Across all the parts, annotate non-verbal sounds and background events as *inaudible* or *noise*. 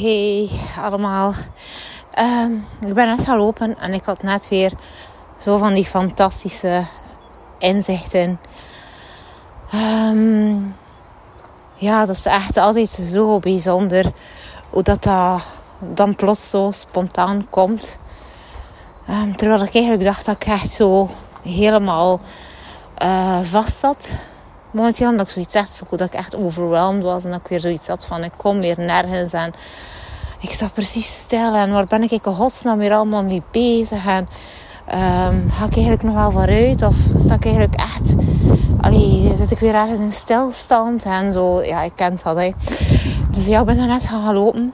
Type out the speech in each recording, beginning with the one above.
hey allemaal. Ehm, ik ben net gaan lopen en ik had net weer zo van die fantastische inzichten. Ehm, ja, dat is echt altijd zo bijzonder hoe dat, dan plots zo spontaan komt. Um, terwijl ik eigenlijk dacht dat ik echt zo helemaal uh, vast zat. Momenteel dat ik zoiets echt zo dat ik echt overweldigd was en dat ik weer zoiets had van ik kom weer nergens en ik sta precies stil en waar ben ik in godsnaam weer allemaal mee bezig en um, ga ik eigenlijk nog wel vooruit of sta ik eigenlijk echt allee, zit ik weer ergens in stilstand en zo ja ik ken dat hè. dus ja ik ben daar net gaan lopen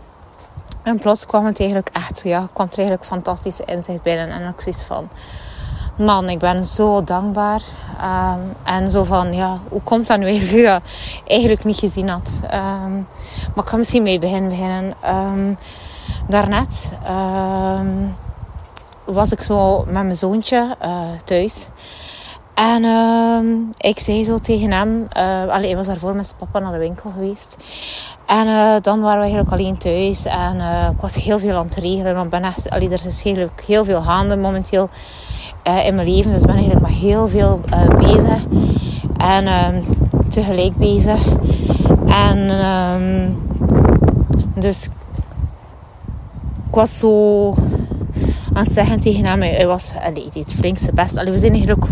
en plots kwam het eigenlijk echt ja kwam er eigenlijk fantastische inzicht binnen en ik zoiets van man, ik ben zo dankbaar. Um, en zo van, ja, hoe komt dat nu eigenlijk? *laughs* Ja, eigenlijk niet gezien had. Um, maar ik ga misschien mee beginnen. beginnen. Um, daarnet was ik zo met mijn zoontje uh, thuis. En ik zei zo tegen hem... Uh, allee, hij was daarvoor met zijn papa naar de winkel geweest. En uh, dan waren we eigenlijk alleen thuis. En ik was heel veel aan het regelen. Want ben allee, er is heel, heel veel gaande momenteel in mijn leven. Dus ik ben eigenlijk maar heel veel uh, bezig. En um, tegelijk bezig. En um, dus ik was zo aan het zeggen tegen hem. Hij was, allee, het flinkste best. Allee, we zijn eigenlijk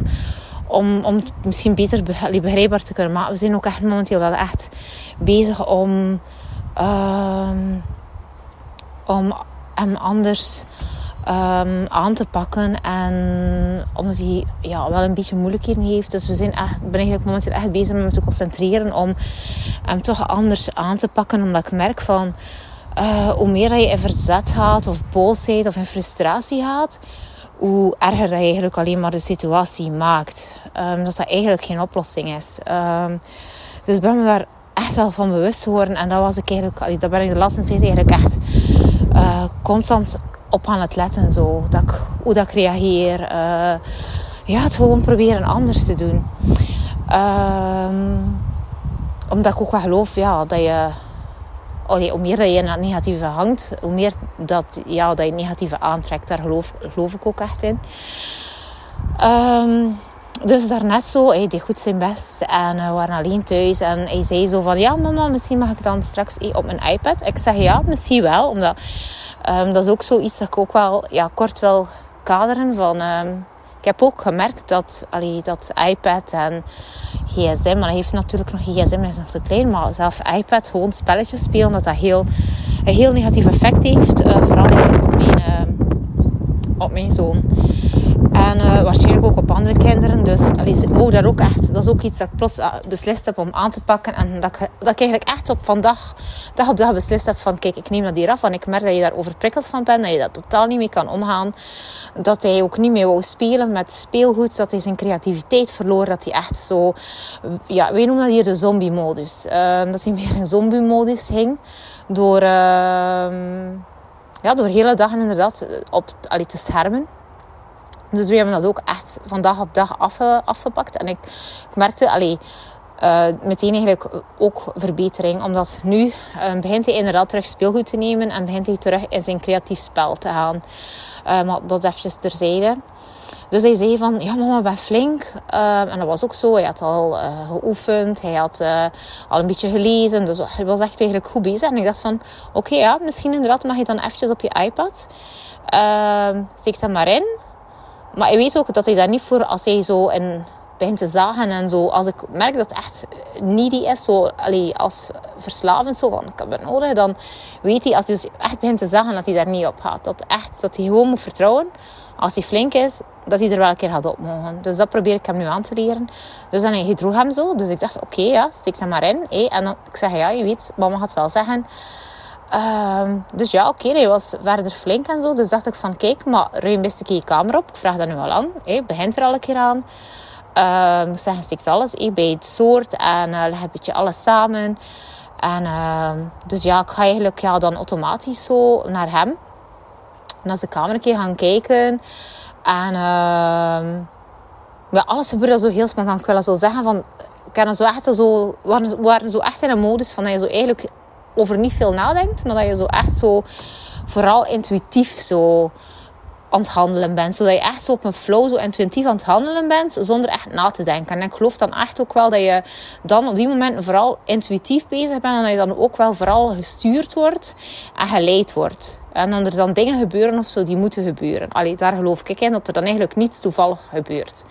om, om het misschien beter begrijpbaar te kunnen maken. We zijn ook echt momenteel wel echt bezig om, um, om hem anders um, aan te pakken. En omdat hij ja, wel een beetje moeilijkheden heeft. Dus we zijn echt, ben eigenlijk momenteel echt bezig met me te concentreren om hem toch anders aan te pakken. Omdat ik merk van uh, hoe meer je in verzet gaat, of boosheid of in frustratie gaat, hoe erger je eigenlijk alleen maar de situatie maakt. Um, dat dat eigenlijk geen oplossing is. Um, dus ben me daar echt wel van bewust geworden. En dat was ik eigenlijk, dat ben ik de laatste tijd eigenlijk echt uh, constant op aan het letten. Zo. Dat ik, hoe dat ik reageer. Uh, ja, het gewoon proberen anders te doen. Um, omdat ik ook wel geloof ja, dat je... Allee, hoe meer dat je in het negatieve hangt, hoe meer dat, ja, dat je negatieve aantrekt. Daar geloof, geloof ik ook echt in. Um, dus daarnet zo, hij deed goed zijn best en we waren alleen thuis. En hij zei zo van, ja mama, misschien mag ik dan straks op mijn iPad. Ik zeg ja, misschien wel, omdat Um, dat is ook zoiets dat ik ook wel ja, kort wil kaderen. Van, um, ik heb ook gemerkt dat, allee, dat iPad en gsm, maar hij heeft natuurlijk nog gsm, hij is nog te klein, maar zelf iPad, gewoon spelletjes spelen, dat dat heel, een heel negatief effect heeft. Uh, vooral op mijn, uh, op mijn zoon. En uh, waarschijnlijk ook op andere kinderen. Dus allee, oh, dat, ook echt, dat is ook iets dat ik plots uh, beslist heb om aan te pakken. En dat ik, dat ik eigenlijk echt op vandaag, dag op dag beslist heb van... Kijk, ik neem dat hier af. Want ik merk dat je daar overprikkeld van bent. Dat je dat totaal niet mee kan omgaan. Dat hij ook niet meer wou spelen met speelgoed. Dat hij zijn creativiteit verloor. Dat hij echt zo... Ja, wij noemen dat hier de zombie-modus. Uh, dat hij *laughs* meer in zombie-modus hing. Door... Ehm, ja, door hele dagen inderdaad op allee, te schermen. Dus we hebben dat ook echt van dag op dag afgepakt. En ik, merkte, allee, uh, meteen eigenlijk ook verbetering. Omdat nu uh, begint hij inderdaad terug speelgoed te nemen en begint hij terug in zijn creatief spel te gaan. Uh, maar dat eventjes terzijde. Dus hij zei van, ja mama, ben flink. en dat was ook zo. Hij had al geoefend. Hij had al een beetje gelezen. Dus hij was echt eigenlijk goed bezig. En ik dacht van, oké ja, misschien inderdaad mag je dan eventjes op je iPad. steek dat maar in. Maar ik weet ook dat hij daar niet voor, als hij zo in begint te zagen en zo. Als ik merk dat het echt needy is, zo, allee, als verslavend, zo van ik heb het nodig, dan weet hij als hij dus echt begint te zagen dat hij daar niet op gaat. Dat, echt, dat hij gewoon moet vertrouwen, als hij flink is, dat hij er wel een keer gaat op mogen. Dus dat probeer ik hem nu aan te leren. Dus dan hij droeg hem zo. Dus ik dacht, oké, ja, steek hem maar in. En dan ik zeg, ja, je weet, mama gaat wel zeggen Um, dus ja, oké, hij was verder flink en zo. Dus dacht ik van, kijk, maar ruim best een keer je kamer op. Ik vraag dat nu al lang. Hey, begint er al een keer aan. Um, ik zeg, stikt alles hey, bij het soort. En uh, leg een beetje alles samen. En uh, dus ja, ik ga eigenlijk ja, dan automatisch zo naar hem. Naar zijn kamer een keer gaan kijken. En ja, alles gebeurde zo heel spontaan. Ik wil dat zo zeggen van... Ik zo, waren, waren zo echt in een modus van dat je zo eigenlijk over niet veel nadenkt, maar dat je zo echt zo vooral intuïtief zo aan het handelen bent. Zodat je echt zo op een flow, zo intuïtief aan het handelen bent, zonder echt na te denken. En ik geloof dan echt ook wel dat je dan op die moment vooral intuïtief bezig bent. En dat je dan ook wel vooral gestuurd wordt en geleid wordt. En dan er dan dingen gebeuren of zo die moeten gebeuren. Allee, daar geloof ik in dat er dan eigenlijk niets toevallig gebeurt.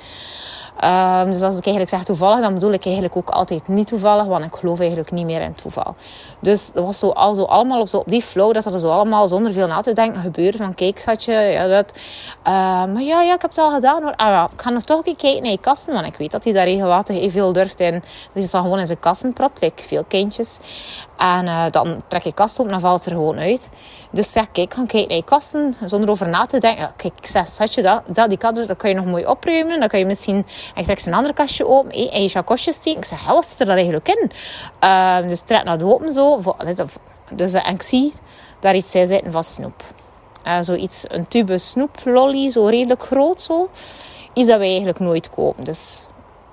Um, dus als ik eigenlijk zeg toevallig, dan bedoel ik eigenlijk ook altijd niet toevallig, want ik geloof eigenlijk niet meer in toeval. Dus dat was zo, al zo allemaal op, zo, op die flow, dat er zo allemaal zonder veel na te denken gebeurde. Van kijk, schatje, ja, dat. Uh, maar ja, ja, ik heb het al gedaan hoor. Ah, ja, ik ga nog toch een keer kijken naar je kasten, want ik weet dat hij daar regelmatig veel durft in. Die is dan gewoon in zijn kasten propt, like veel kindjes. En uh, dan trek je kast op en dan valt er gewoon uit. Dus zeg, kijk, ga kijken naar je kasten zonder over na te denken. Kijk, ik zeg, schatje, dat, dat, die kader, dat kan je nog mooi opruimen. Dan kan je misschien, ik trek een ander kastje open en je chakosje steken. Ik zeg, wat zit er daar eigenlijk in? Uh, dus trek naar de open zo. Dus, uh, en ik zie daar iets in zitten van snoep. Uh, zoiets, een tube snoep, lolly, zo redelijk groot zo. Iets dat wij eigenlijk nooit kopen. Dus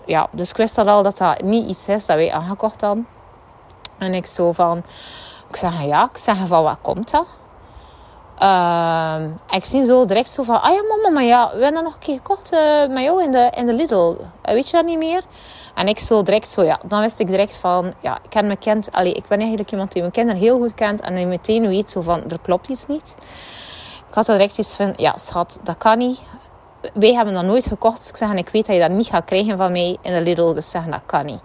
ja, dus ik wist al dat dat niet iets is dat wij aangekocht hadden. En ik zo van, ik zeg ja, ik zeg van wat komt dat? Uh, ik zie zo direct zo van, ah ja mama, maar ja, we hebben nog een keer gekocht uh, met jou in de, in de Lidl. Uh, weet je dat niet meer? En ik zo direct zo, ja, dan wist ik direct van, ja, ik ken mijn kind, allee, ik ben eigenlijk iemand die mijn kinderen heel goed kent en die meteen weet zo van, er klopt iets niet. Ik had direct iets van, ja schat, dat kan niet. Wij hebben dat nooit gekocht. Ik zeg, ik weet dat je dat niet gaat krijgen van mij in de Lidl, dus zeg, dat kan niet.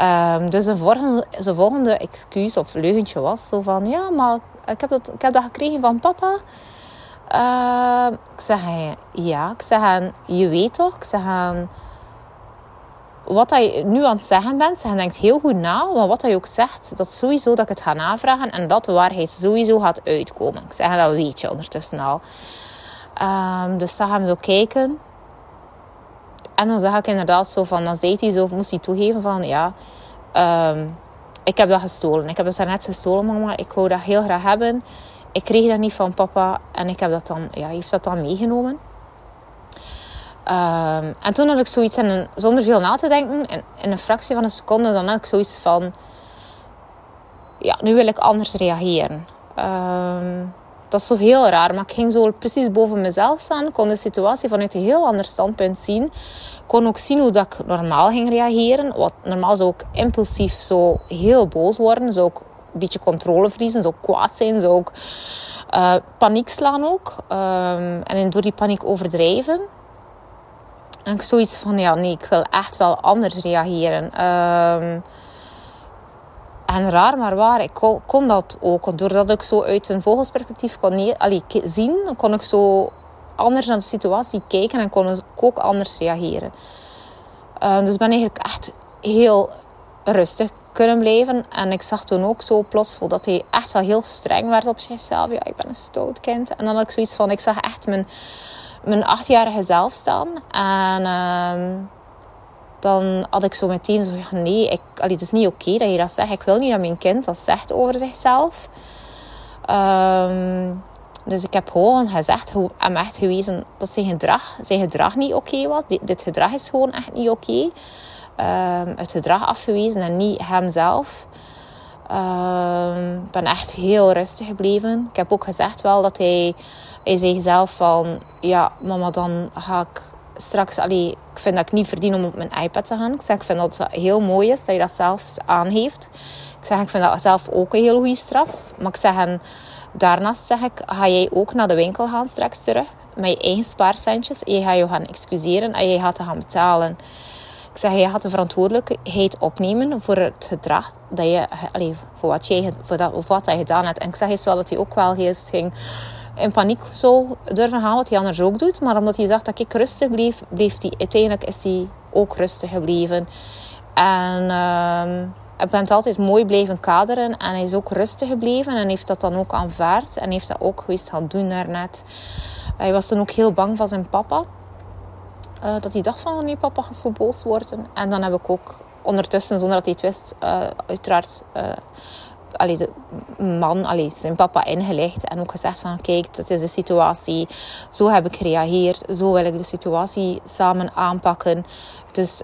Um, dus een volgende, zijn volgende excuus of leugentje was zo van... Ja, maar ik heb dat, ik heb dat gekregen van papa. Uh, ik zeg, ja. Ik zeg, je weet toch? Ik zeg, wat je nu aan het zeggen bent, ze denkt heel goed na. Want wat hij ook zegt, dat sowieso dat ik het ga navragen. En dat de waarheid sowieso gaat uitkomen. Ik zeg, dat weet je ondertussen al. Um, dus ze gaan zo kijken. En dan zag ik inderdaad zo van, dan zei hij zo, moest hij toegeven van, ja, um, ik heb dat gestolen. Ik heb dat net gestolen, mama. Ik wou dat heel graag hebben. Ik kreeg dat niet van papa en ik heb dat dan, ja, heeft dat dan meegenomen. Um, en toen had ik zoiets, en zonder veel na te denken, in, in, een fractie van een seconde, dan had ik zoiets van, ja, nu wil ik anders reageren. Um, dat is zo heel raar, maar ik ging zo precies boven mezelf staan. kon de situatie vanuit een heel ander standpunt zien. kon ook zien hoe dat ik normaal ging reageren. Wat normaal zou ik impulsief zo heel boos worden. Zou ik een beetje controle verliezen. Zou ik kwaad zijn. Zou ik uh, paniek slaan ook. Um, en door die paniek overdrijven. En ik zoiets van, ja nee, ik wil echt wel anders reageren. Um, en raar maar waar, ik kon, dat ook. Doordat ik zo uit een vogelsperspectief kon allee, zien, kon ik zo anders naar de situatie kijken en kon ik ook anders reageren. Uh, dus ben eigenlijk echt heel rustig kunnen blijven. En ik zag toen ook zo plots dat hij echt wel heel streng werd op zichzelf. Ja, ik ben een stout kind. En dan had ik zoiets van, ik zag echt mijn, mijn achtjarige zelf staan. En... Uh, dan had ik zo meteen zo ja, nee, ik, allee, het is niet oké dat je dat zegt. Ik wil niet dat mijn kind dat zegt over zichzelf. Um, dus ik heb gewoon gezegd, hem echt gewezen dat zijn gedrag, zijn gedrag niet oké was. Dit, gedrag is gewoon echt niet oké. Um, het gedrag afgewezen en niet hemzelf. Um, ik ben echt heel rustig gebleven. Ik heb ook gezegd wel dat hij, hij zei zelf van... Ja, mama, dan ga ik straks, allee, ik vind dat ik niet verdien om op mijn iPad te gaan. Ik zeg, ik vind dat het heel mooi is dat je dat zelf aangeeft. Ik zeg, ik vind dat zelf ook een heel goede straf. Maar ik zeg, en daarnaast zeg ik, ga jij ook naar de winkel gaan straks terug. Met je eigen spaarcentjes. En je gaat je gaan excuseren en je gaat gaan betalen. Ik zeg, je gaat de verantwoordelijkheid opnemen voor het gedrag dat je, allee, voor wat jij, voor dat, wat je gedaan hebt. En ik zeg eens wel dat hij ook wel heel ging in paniek zou durven gaan, wat hij anders ook doet. Maar omdat hij zag dat ik rustig bleef, bleef hij, uiteindelijk is hij ook rustig gebleven. En uh, ik ben het altijd mooi blijven kaderen. En hij is ook rustig gebleven en heeft dat dan ook aanvaard. En heeft dat ook geweest gaan doen daarnet. Hij was dan ook heel bang van zijn papa. Uh, dat hij dacht van, oh nee, papa gaat zo boos worden. En dan heb ik ook ondertussen, zonder dat hij het wist, uh, uiteraard uh, de man, zijn papa ingelegd en ook gezegd van kijk, dat is de situatie, zo heb ik gereageerd, zo wil ik de situatie samen aanpakken. Dus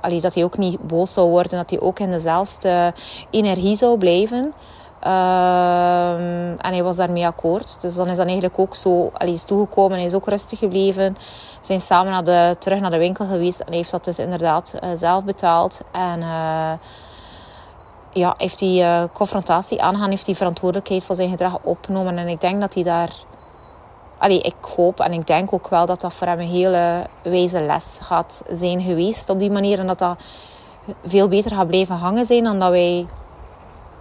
allee, dat hij ook niet boos zou worden, dat hij ook in dezelfde energie zou blijven. Ehm, en hij was daarmee akkoord. Dus dan is dan eigenlijk ook zo... Hij is toegekomen, hij is ook rustig gebleven. Zijn samen naar de, terug naar de winkel geweest. En hij heeft dat dus inderdaad uh, zelf betaald. En... Uh, ja, heeft die uh, confrontatie aangaan, heeft die verantwoordelijkheid voor zijn gedrag opgenomen. En ik denk dat hij daar Allee, ik hoop en ik denk ook wel dat dat voor hem een hele wijze les gaat zijn geweest op die manier. En dat dat veel beter gaat blijven hangen zijn dan dat wij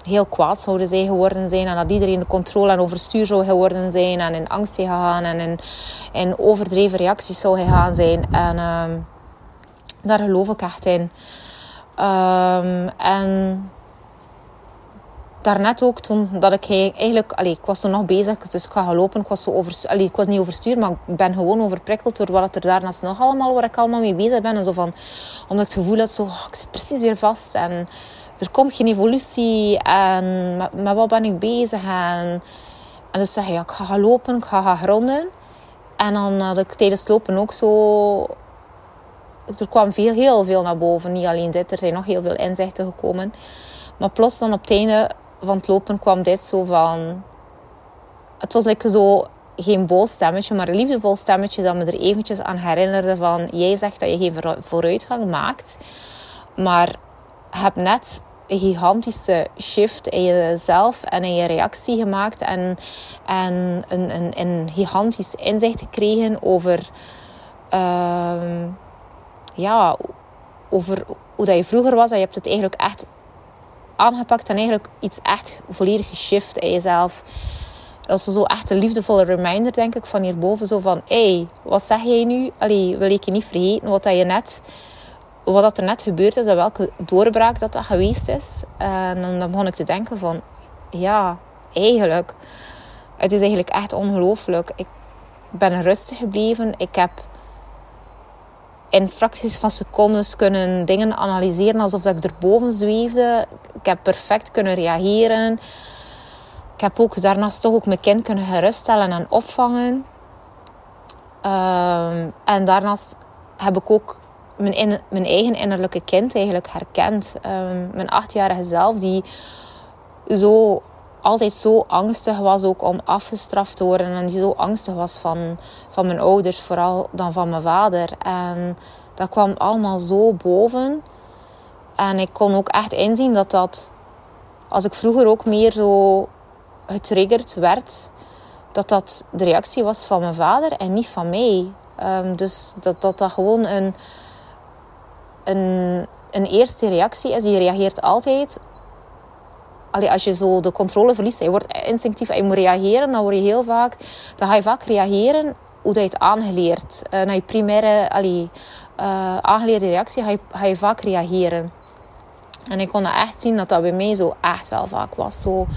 heel kwaad zouden zijn geworden zijn. En dat iedereen de controle en overstuur zou geworden zijn. En in angst zou gaan en in, overdreven reacties zou gaan zijn. En uh, daar geloof ik echt in. Um, en daarnet ook, toen dat ik eigenlijk... Allee, ik was toen nog bezig, dus ik ga lopen. Ik was, zo over, allee, ik was niet overstuur, maar ik ben gewoon overprikkeld door wat er daarnaast nog allemaal, waar ik allemaal mee bezig ben. En zo van, omdat ik het gevoel had, zo, oh, ik zit precies weer vast. En er komt geen evolutie. En met wat ben ik bezig? En, en dus zeg je, ja, ik ga gaan lopen, ik ga gaan gronden. En dan had ik tijdens het lopen ook zo... Er kwam veel, heel veel naar boven. Niet alleen dit, er zijn nog heel veel inzichten gekomen. Maar plots dan op het einde van het lopen kwam dit zo van... Het was like zo geen boos stemmetje, maar een liefdevol stemmetje dat me er eventjes aan herinnerde van... Jij zegt dat je geen vooruitgang maakt, maar je hebt net een gigantische shift in jezelf en in je reactie gemaakt. En, en een, een, een gigantisch inzicht gekregen over... Uh, ja, over hoe dat je vroeger was. En je hebt het eigenlijk echt aangepakt en eigenlijk iets echt volledig geshift in jezelf. Dat is zo echt een liefdevolle reminder, denk ik, van hierboven. Zo van, hé, hey, wat zeg jij nu? Allee, wil ik je niet vergeten wat, dat je net, wat dat er net gebeurd is en welke doorbraak dat dat geweest is. En dan, begon ik te denken van, ja, eigenlijk. Het is eigenlijk echt ongelooflijk. Ik ben rustig gebleven. Ik heb in fracties van secondes kunnen dingen analyseren alsof ik erboven zweefde. Ik heb perfect kunnen reageren. Ik heb ook daarnaast toch ook mijn kind kunnen geruststellen en opvangen. Um, en daarnaast heb ik ook mijn, mijn, eigen innerlijke kind eigenlijk herkend. Um, mijn achtjarige zelf, die zo altijd zo angstig was ook om afgestraft te worden. En die zo angstig was van, van mijn ouders, vooral dan van mijn vader. En dat kwam allemaal zo boven. En ik kon ook echt inzien dat dat, als ik vroeger ook meer zo getriggerd werd, dat dat de reactie was van mijn vader en niet van mij. Um, dus dat, dat dat gewoon een, een, een eerste reactie is. Je reageert altijd als je zo de controle verliest, je wordt instinctief en je moet reageren, dan word je heel vaak, dan ga je vaak reageren hoe dat je het aangeleerd. Uh, naar je primaire, allee, uh, aangeleerde reactie ga je, ga je vaak reageren. En ik kon echt zien dat dat bij mij zo echt wel vaak was. Zo,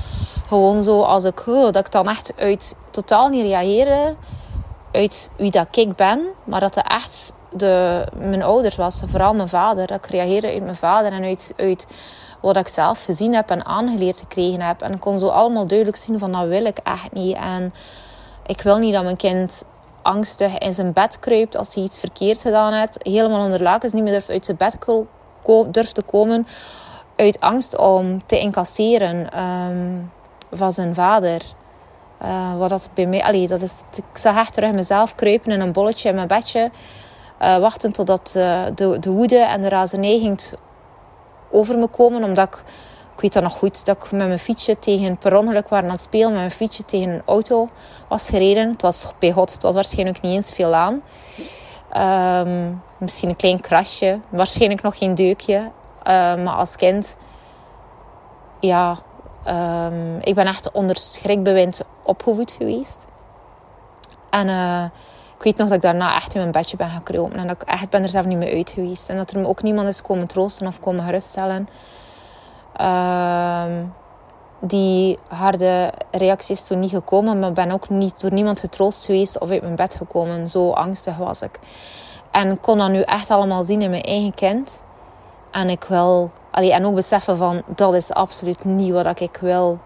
gewoon zo als ik, dat ik dan echt uit totaal niet reageerde uit wie dat ik ben, maar dat het echt de, mijn ouders was, vooral mijn vader. Dat ik reageerde uit mijn vader en uit, uit wat ik zelf gezien heb en aangeleerd gekregen heb. En ik kon zo allemaal duidelijk zien van dat wil ik echt niet. En ik wil niet dat mijn kind angstig in zijn bed kruipt als hij iets verkeerd gedaan heeft. Helemaal onder lakens niet meer durft uit zijn bed durft te komen. Uit angst om te incasseren um, van zijn vader. Uh, wat dat bij mij... Allee, dat is, ik zag echt terug mezelf kruipen in een bolletje in mijn bedje. Uh, wachten totdat uh, de, de woede en de razernij ging over me komen. Omdat ik, ik weet dat nog goed, dat ik met mijn fietsje tegen per ongeluk waren aan het spelen. Met mijn fietsje tegen een auto was gereden. Het was bij God, het was waarschijnlijk niet eens veel aan. Ehm, misschien een klein krasje. Waarschijnlijk nog geen deukje. Uh, maar als kind... Ja... Um, ik ben echt onder schrikbewind opgevoed geweest. En... Uh, ik weet nog dat ik daarna echt in mijn bedje ben gekropen. En dat ik echt ben er zelf niet meer uit geweest. En dat er me ook niemand is komen troosten of komen geruststellen. Uh, die harde reacties toen niet gekomen. Maar ben ook niet door niemand getroost geweest of uit mijn bed gekomen. Zo angstig was ik. En kon dat nu echt allemaal zien in mijn eigen kind. En ik wil... Allee, en ook beseffen van, dat is absoluut niet wat ik wil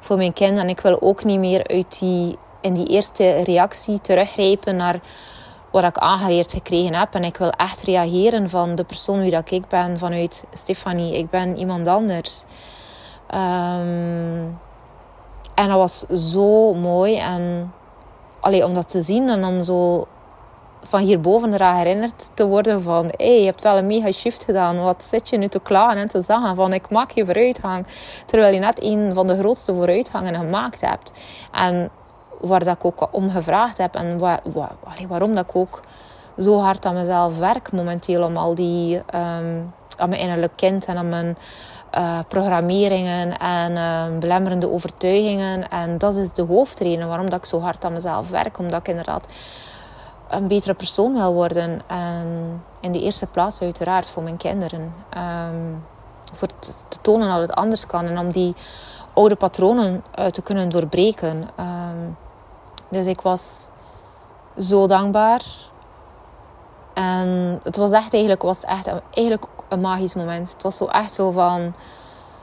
voor mijn kind. En ik wil ook niet meer uit die in die eerste reactie teruggrijpen naar wat ik aangeleerd gekregen heb. En ik wil echt reageren van de persoon wie dat ik ben, vanuit Stefanie. Ik ben iemand anders. Ehm, en dat was zo mooi. En allee, om dat te zien en om zo van hierboven eraan herinnerd te worden van... Hé, hey, je hebt wel een mega shift gedaan. Wat zit je nu te klagen en te zeggen van... Ik maak je vooruitgang. Terwijl je net een van de grootste vooruitgangen gemaakt hebt. En waar dat ik ook om gevraagd heb. En waar, waar, waarom dat ik ook zo hard aan mezelf werk momenteel. Om al die... Um, aan mijn innerlijk kind en aan mijn... Uh, programmeringen en uh, belemmerende overtuigingen. En dat is de hoofdreden waarom dat ik zo hard aan mezelf werk. Omdat ik inderdaad een betere persoon wil worden. En in de eerste plaats uiteraard voor mijn kinderen. Um, voor te tonen dat het anders kan. En om die oude patronen uh, te kunnen doorbreken. Um, dus ik was zo dankbaar. En het was echt eigenlijk, was echt een, eigenlijk een magisch moment. Het was zo echt zo van...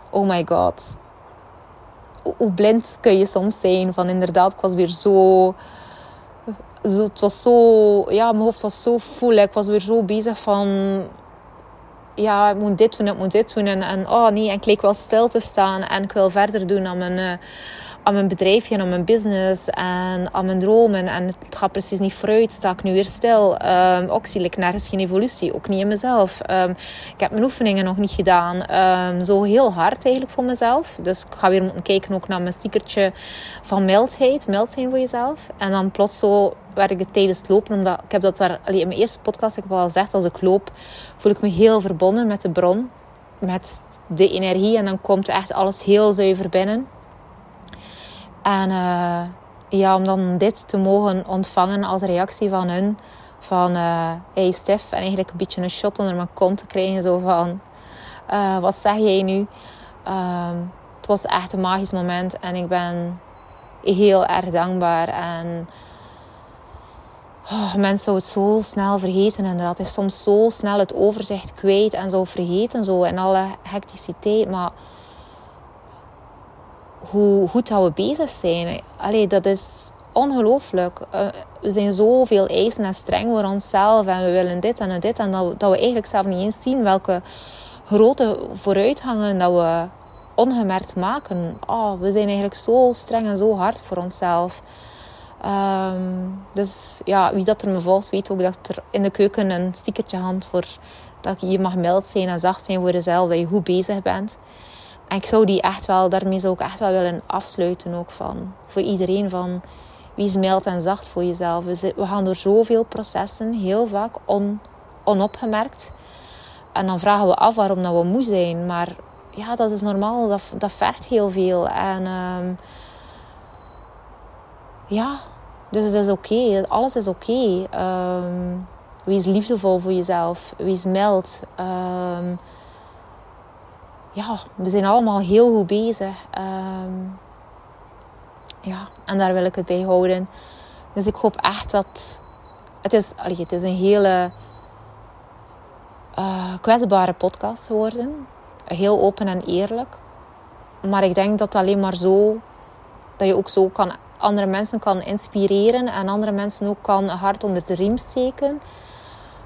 Oh my god. Hoe blind kun je soms zijn. Van inderdaad, ik was weer zo zo, het was zo, ja, mijn hoofd was zo vol. Ik was weer zo bezig van, ja, ik moet dit doen, ik moet dit doen. En, en oh nee, en ik leek wel stil te staan. En ik wil verder doen aan mijn, uh, aan mijn bedrijfje en aan mijn business en aan mijn dromen. En het gaat precies niet vooruit. Sta ik nu weer stil. Um, ook zie ik nergens geen evolutie. Ook niet in mezelf. Um, ik heb mijn oefeningen nog niet gedaan. Um, zo heel hard eigenlijk voor mezelf. Dus ik ga weer moeten kijken ook naar mijn stickertje van mildheid. Mild zijn voor jezelf. En dan plots zo ik tijdens het lopen. Omdat ik heb dat daar in mijn eerste podcast ik heb al gezegd. Als ik loop voel ik me heel verbonden met de bron. Met de energie. En dan komt echt alles heel zuiver binnen. En uh, ja, om dan dit te mogen ontvangen als reactie van hun. Van, uh, hey Stef. En eigenlijk een beetje een shot onder mijn kont te krijgen. Zo van, uh, wat zeg jij nu? Uh, het was echt een magisch moment. En ik ben heel erg dankbaar. En oh, mensen zouden het zo snel vergeten. Inderdaad, het is soms zo snel het overzicht kwijt. En zo vergeten zo in alle hecticiteit. Maar hoe goed we bezig zijn. Allee, dat is ongelooflijk. Uh, we zijn zoveel eisen en streng voor onszelf. En we willen dit en dit. En dat, dat we eigenlijk zelf niet eens zien welke grote vooruitgangen dat we ongemerkt maken. Oh, we zijn eigenlijk zo streng en zo hard voor onszelf. Um, dus ja, wie dat er me volgt, weet ook dat er in de keuken een stickertje hangt voor dat je mag mild zijn en zacht zijn voor jezelf, dat je goed bezig bent. En ik zou die echt wel, daarmee zou ik echt wel willen afsluiten ook van, voor iedereen van, wie is mild en zacht voor jezelf. We, gaan door zoveel processen, heel vaak on, onopgemerkt. En dan vragen we af waarom dat we moe zijn. Maar ja, dat is normaal, dat, dat vergt heel veel. En um, ja, dus het is oké, alles is oké. Okay. Um, wees liefdevol voor jezelf, wees mild. Um, ja, we zijn allemaal heel goed bezig. Um, ja, en daar wil ik het bij houden. Dus ik hoop echt dat... Het is, allee, het is een hele uh, kwetsbare podcast geworden. Heel open en eerlijk. Maar ik denk dat alleen maar zo... Dat je ook zo kan, andere mensen kan inspireren. En andere mensen ook kan hard onder de riem steken.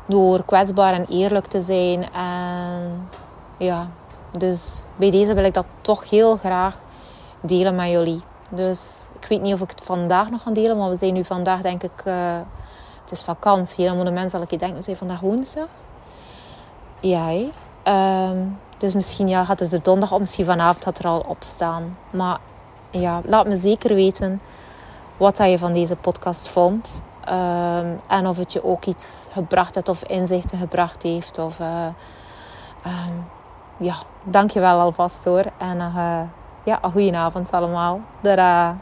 Door kwetsbaar en eerlijk te zijn. En ja, dus bij deze wil ik dat toch heel graag delen met jullie. Dus ik weet niet of ik het vandaag nog ga delen, maar we zijn nu vandaag denk ik... Uh, het is vakantie. Dan moeten mensen al een denken, we zijn vandaag woensdag. Ja, um, dus misschien ja, gaat het de donderdag of misschien vanavond gaat er al op staan. Maar ja, laat me zeker weten wat je van deze podcast vond. Um, en of het je ook iets gebracht heeft of inzichten gebracht heeft. Of uh, um, ja, dankjewel alvast hoor. En uh, ja, een goede avond allemaal. Tada!